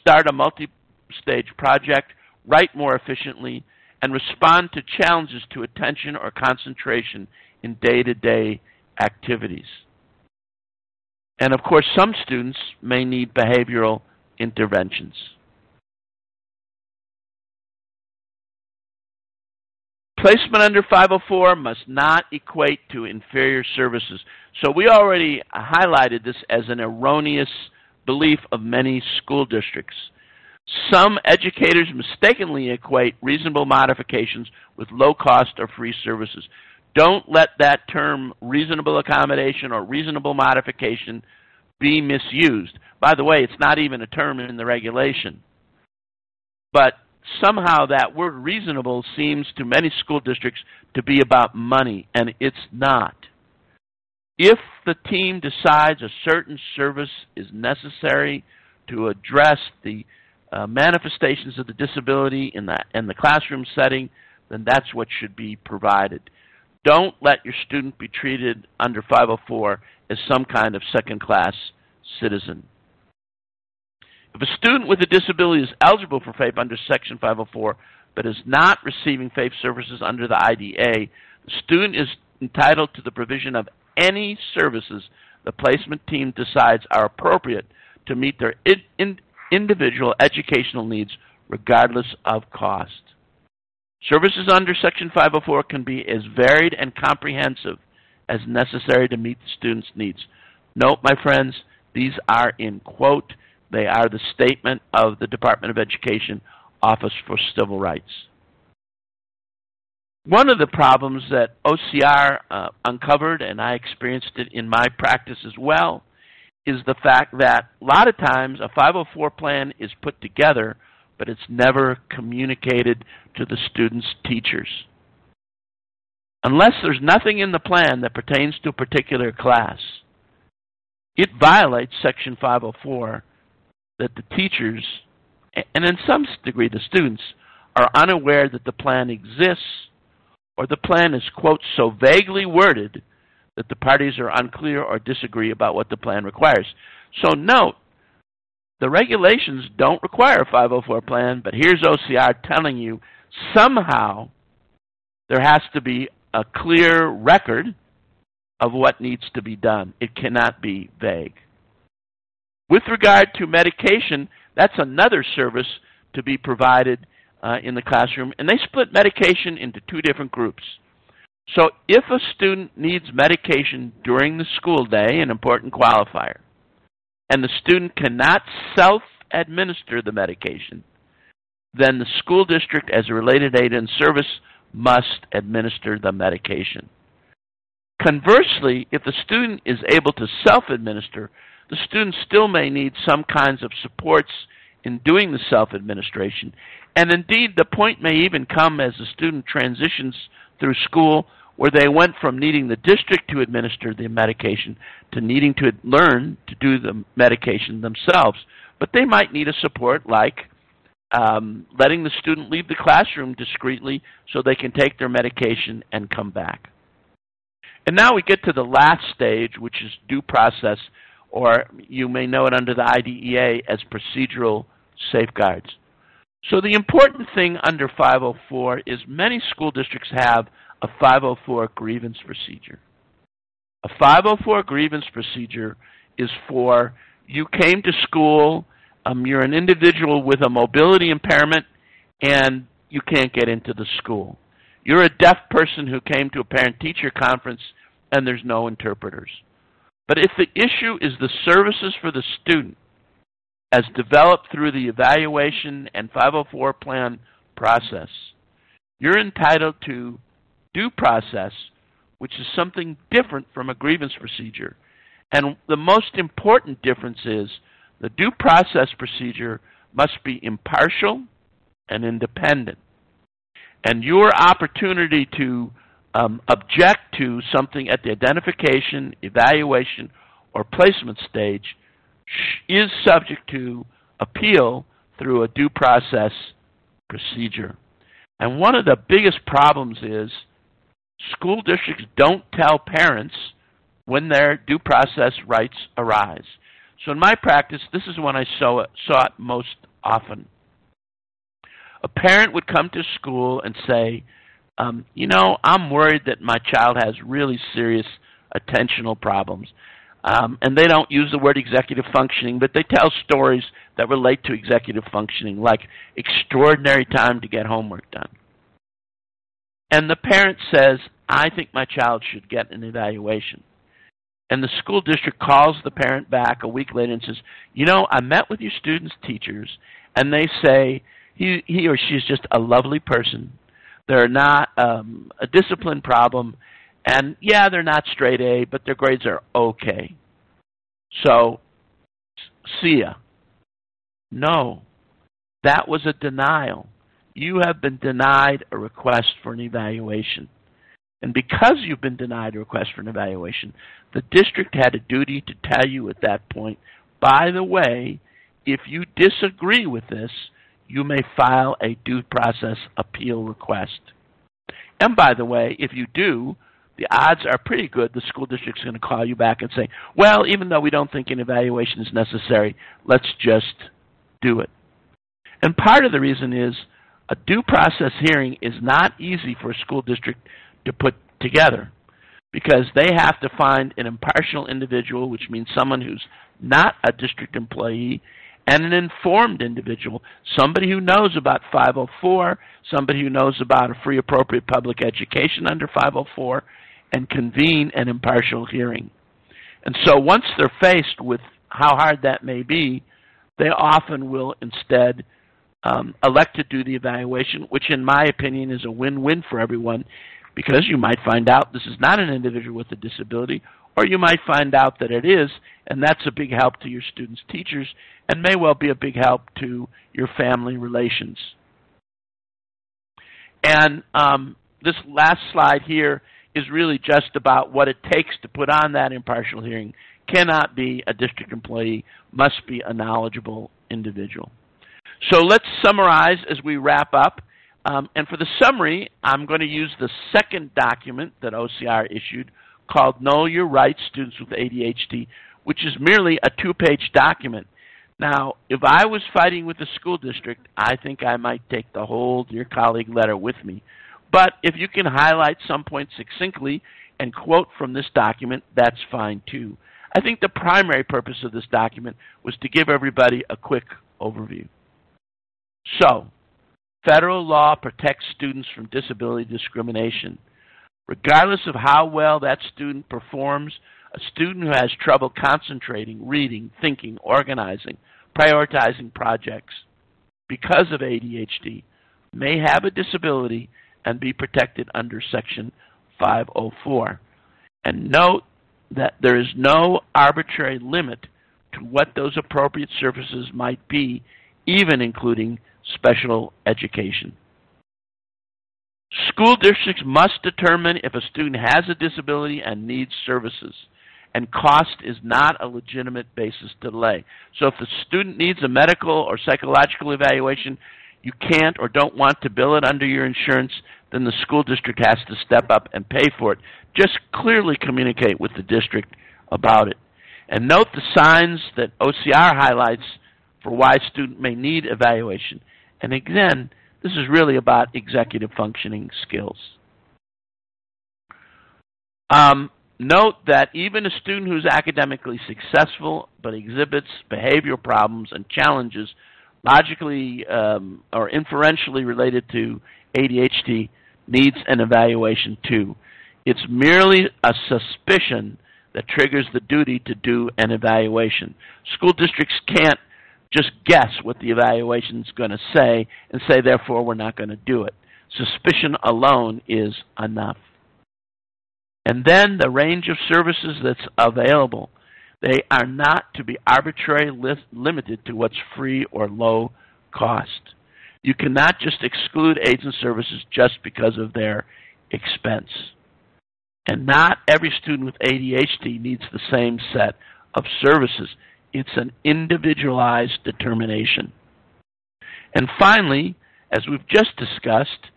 start a multi-stage project, write more efficiently, and respond to challenges to attention or concentration in day-to-day activities. And of course, some students may need behavioral interventions. Placement under 504 must not equate to inferior services. So we already highlighted this as an erroneous belief of many school districts. Some educators mistakenly equate reasonable modifications with low cost or free services. Don't let that term reasonable accommodation or reasonable modification be misused. By the way, it's not even a term in the regulation. But somehow that word reasonable seems to many school districts to be about money, and it's not. If the team decides a certain service is necessary to address the uh, manifestations of the disability in the, in the classroom setting, then that's what should be provided. Don't let your student be treated under 504 as some kind of second-class citizen. If a student with a disability is eligible for FAPE under Section 504 but is not receiving FAPE services under the IDEA, the student is entitled to the provision of any services the placement team decides are appropriate to meet their in, in, individual educational needs regardless of cost. Services under Section 504 can be as varied and comprehensive as necessary to meet the student's needs. Note, my friends, these are in quote they are the statement of the Department of Education Office for Civil Rights. One of the problems that OCR uh, uncovered, and I experienced it in my practice as well, is the fact that a lot of times a 504 plan is put together, but it's never communicated to the student's teachers. Unless there's nothing in the plan that pertains to a particular class, it violates Section 504 that the teachers, and in some degree the students, are unaware that the plan exists or the plan is, quote, so vaguely worded that the parties are unclear or disagree about what the plan requires. So note, the regulations don't require a 504 plan, but here's OCR telling you somehow there has to be a clear record of what needs to be done. It cannot be vague. With regard to medication, that's another service to be provided uh, in the classroom, and they split medication into two different groups. So if a student needs medication during the school day, an important qualifier, and the student cannot self-administer the medication, then the school district, as a related aid and service, must administer the medication. Conversely, if the student is able to self-administer, the student still may need some kinds of supports in doing the self-administration. And indeed, the point may even come as the student transitions through school where they went from needing the district to administer the medication to needing to learn to do the medication themselves. But they might need a support like um, letting the student leave the classroom discreetly so they can take their medication and come back. And now we get to the last stage, which is due process, or you may know it under the IDEA as procedural safeguards. So the important thing under 504 is many school districts have a 504 grievance procedure. A 504 grievance procedure is for you came to school, um, you're an individual with a mobility impairment, and you can't get into the school. You're a deaf person who came to a parent-teacher conference, and there's no interpreters. But if the issue is the services for the student, as developed through the evaluation and 504 plan process, you're entitled to due process, which is something different from a grievance procedure. And the most important difference is the due process procedure must be impartial and independent. And your opportunity to um, object to something at the identification, evaluation, or placement stage is subject to appeal through a due process procedure. And one of the biggest problems is school districts don't tell parents when their due process rights arise. So in my practice, this is when I saw it, saw it most often. A parent would come to school and say, um, you know, I'm worried that my child has really serious attentional problems. Um, and they don't use the word executive functioning, but they tell stories that relate to executive functioning, like extraordinary time to get homework done. And the parent says, I think my child should get an evaluation. And the school district calls the parent back a week later and says, You know, I met with your student's teachers, and they say he, he or she is just a lovely person. They're not um, a discipline problem, and yeah, they're not straight A, but their grades are okay. So, see ya. No, that was a denial. You have been denied a request for an evaluation. And because you've been denied a request for an evaluation, the district had a duty to tell you at that point, by the way, if you disagree with this, you may file a due process appeal request. And by the way, if you do, the odds are pretty good the school district's going to call you back and say, well, even though we don't think an evaluation is necessary, let's just do it. And part of the reason is a due process hearing is not easy for a school district to put together because they have to find an impartial individual, which means someone who's not a district employee, and an informed individual, somebody who knows about 504, somebody who knows about a free appropriate public education under 504, and convene an impartial hearing. And so once they're faced with how hard that may be, they often will instead um, elect to do the evaluation, which in my opinion is a win-win for everyone because you might find out this is not an individual with a disability, or you might find out that it is, and that's a big help to your students' teachers, and may well be a big help to your family relations. And um, this last slide here is really just about what it takes to put on that impartial hearing. Cannot be a district employee, must be a knowledgeable individual. So let's summarize as we wrap up. Um, and for the summary, I'm going to use the second document that OCR issued called Know Your Rights Students with ADHD, which is merely a two-page document. Now, if I was fighting with the school district, I think I might take the whole Dear Colleague letter with me. But if you can highlight some points succinctly and quote from this document, that's fine too. I think the primary purpose of this document was to give everybody a quick overview. So, Federal law protects students from disability discrimination. Regardless of how well that student performs, a student who has trouble concentrating, reading, thinking, organizing, prioritizing projects because of ADHD may have a disability and be protected under Section 504. And note that there is no arbitrary limit to what those appropriate services might be, even including special education. School districts must determine if a student has a disability and needs services, and cost is not a legitimate basis to delay. So if the student needs a medical or psychological evaluation, you can't or don't want to bill it under your insurance, then the school district has to step up and pay for it. Just clearly communicate with the district about it. And note the signs that OCR highlights for why a student may need evaluation. And again, this is really about executive functioning skills. Um, note that even a student who's academically successful but exhibits behavioral problems and challenges logically um, or inferentially related to ADHD needs an evaluation too. It's merely a suspicion that triggers the duty to do an evaluation. School districts can't just guess what the evaluation is going to say and say, therefore, we're not going to do it. Suspicion alone is enough. And then the range of services that's available. They are not to be arbitrarily limited to what's free or low cost. You cannot just exclude aids and services just because of their expense. And not every student with ADHD needs the same set of services. It's an individualized determination. And finally, as we've just discussed,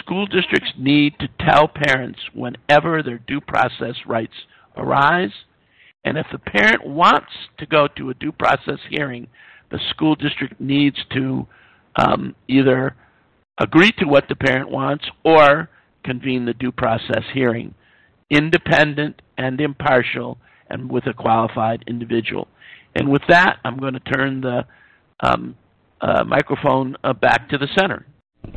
school districts need to tell parents whenever their due process rights arise. And if the parent wants to go to a due process hearing, the school district needs to um, either agree to what the parent wants or convene the due process hearing, independent and impartial and with a qualified individual. And with that, I'm going to turn the um, uh, microphone uh, back to the center.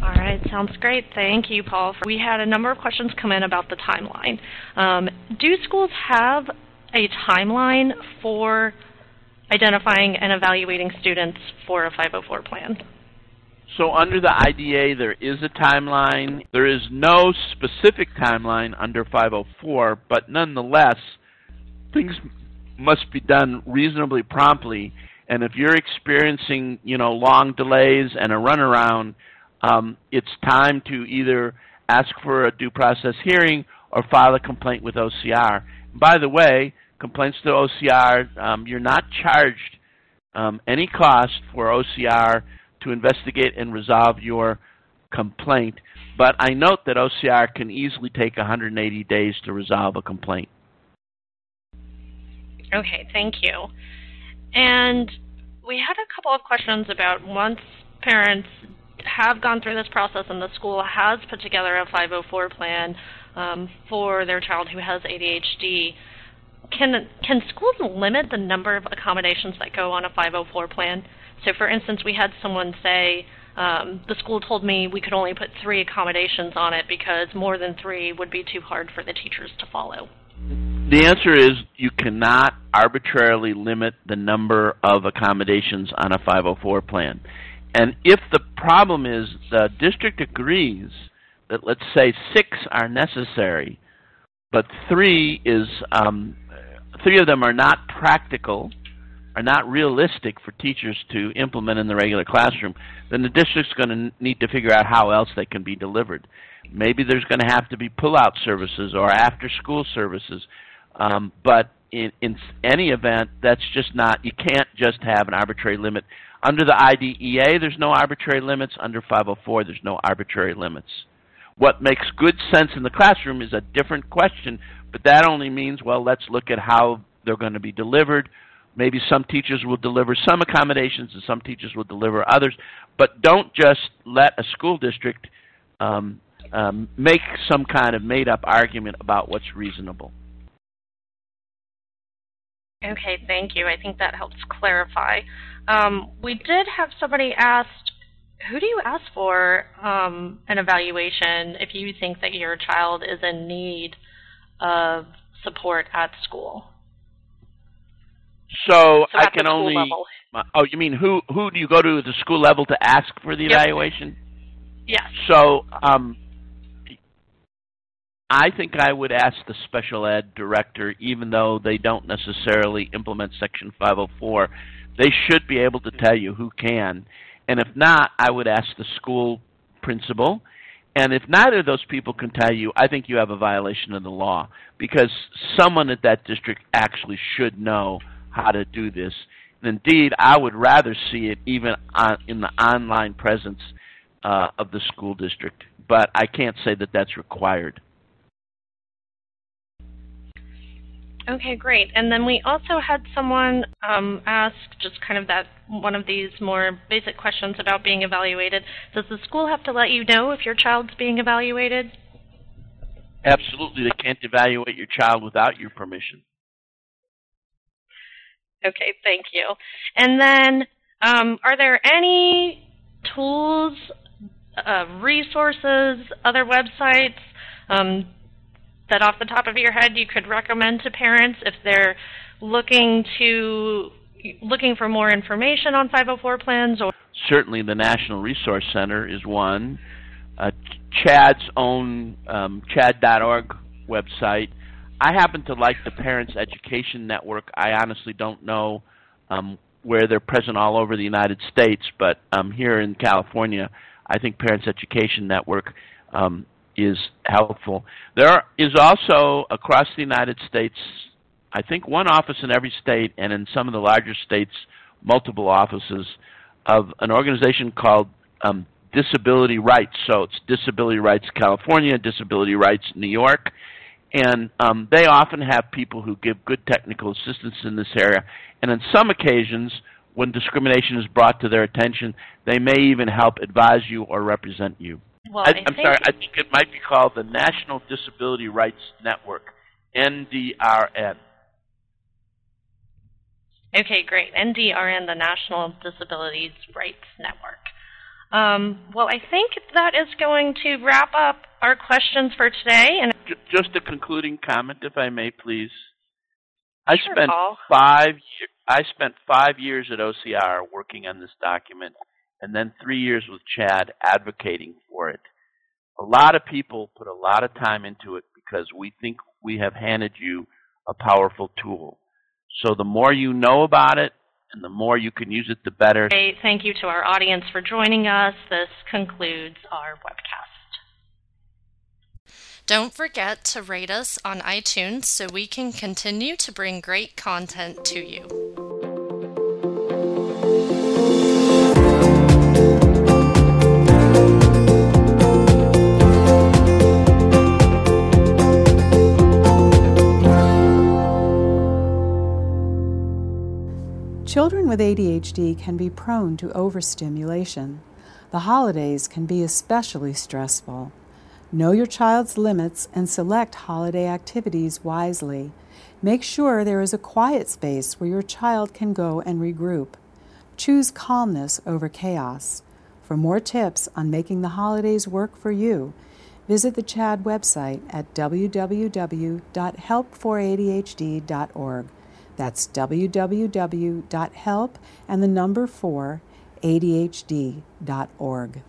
All right, sounds great. Thank you, Paul. We had a number of questions come in about the timeline. Um, do schools have a timeline for identifying and evaluating students for a 504 plan? So under the IDEA, there is a timeline. There is no specific timeline under 504, but nonetheless, things must be done reasonably promptly. And if you're experiencing, you know, long delays and a runaround, um, it's time to either ask for a due process hearing or file a complaint with OCR. By the way, complaints to OCR, um, you're not charged um, any cost for OCR to investigate and resolve your complaint. But I note that OCR can easily take 180 days to resolve a complaint. Okay, thank you. And we had a couple of questions about once parents have gone through this process and the school has put together a 504 plan um, for their child who has ADHD, can can schools limit the number of accommodations that go on a 504 plan? So, for instance, we had someone say um, the school told me we could only put three accommodations on it because more than three would be too hard for the teachers to follow. The answer is you cannot arbitrarily limit the number of accommodations on a 504 plan. And if the problem is the district agrees that, let's say, six are necessary, but three is um, three of them are not practical, are not realistic for teachers to implement in the regular classroom, then the district's going to need to figure out how else they can be delivered. Maybe there's going to have to be pull-out services or after-school services, um, but in, in any event, that's just not. You can't just have an arbitrary limit under the IDEA, there's no arbitrary limits. Under 504, there's no arbitrary limits. What makes good sense in the classroom is a different question, but that only means, well, let's look at how they're going to be delivered. Maybe some teachers will deliver some accommodations and some teachers will deliver others, but don't just let a school district um, um, make some kind of made-up argument about what's reasonable. Okay, thank you. I think that helps clarify. Um, we did have somebody asked, who do you ask for um, an evaluation if you think that your child is in need of support at school? So, so I can only. Level. Oh, you mean who? Who do you go to at the school level to ask for the yep. evaluation? Yes. So, um, I think I would ask the special ed director, even though they don't necessarily implement Section 504, they should be able to tell you who can. And if not, I would ask the school principal. And if neither of those people can tell you, I think you have a violation of the law because someone at that district actually should know how to do this. And indeed, I would rather see it even on, in the online presence uh, of the school district. But I can't say that that's required. Okay, great. And then we also had someone um, ask just kind of that one of these more basic questions about being evaluated. Does the school have to let you know if your child's being evaluated? Absolutely. They can't evaluate your child without your permission. Okay, thank you. And then um, are there any tools, uh, resources, other websites um, that off the top of your head you could recommend to parents if they're looking to looking for more information on 504 plans or? Certainly the National Resource Center is one. Uh, CHADD's own um, chadd.org website. I happen to like the Parents Education Network. I honestly don't know um, where they're present all over the United States but um, here in California I think Parents Education Network um, is helpful. There is also across the United States I think, one office in every state, and in some of the larger states, multiple offices of an organization called um, Disability Rights. So it's Disability Rights California, Disability Rights New York, and um, they often have people who give good technical assistance in this area. And on some occasions, when discrimination is brought to their attention, they may even help advise you or represent you. Well, I, think sorry, I think it might be called the National Disability Rights Network, NDRN. Okay, great. NDRN, the National Disabilities Rights Network. Um, well, I think that is going to wrap up our questions for today. And J- just a concluding comment, if I may, please. I Sure, spent Paul. five. Year, I spent five years at OCR working on this document, and then three years with CHADD advocating for it. A lot of people put a lot of time into it because we think we have handed you a powerful tool. So the more you know about it, and the more you can use it, the better. Great. Thank you to our audience for joining us. This concludes our webcast. Don't forget to rate us on iTunes so we can continue to bring great content to you. Children with ADHD can be prone to overstimulation. The holidays can be especially stressful. Know your child's limits and select holiday activities wisely. Make sure there is a quiet space where your child can go and regroup. Choose calmness over chaos. For more tips on making the holidays work for you, visit the CHADD website at www.help4adhd.org. That's www.help and the number 4 adhd.org.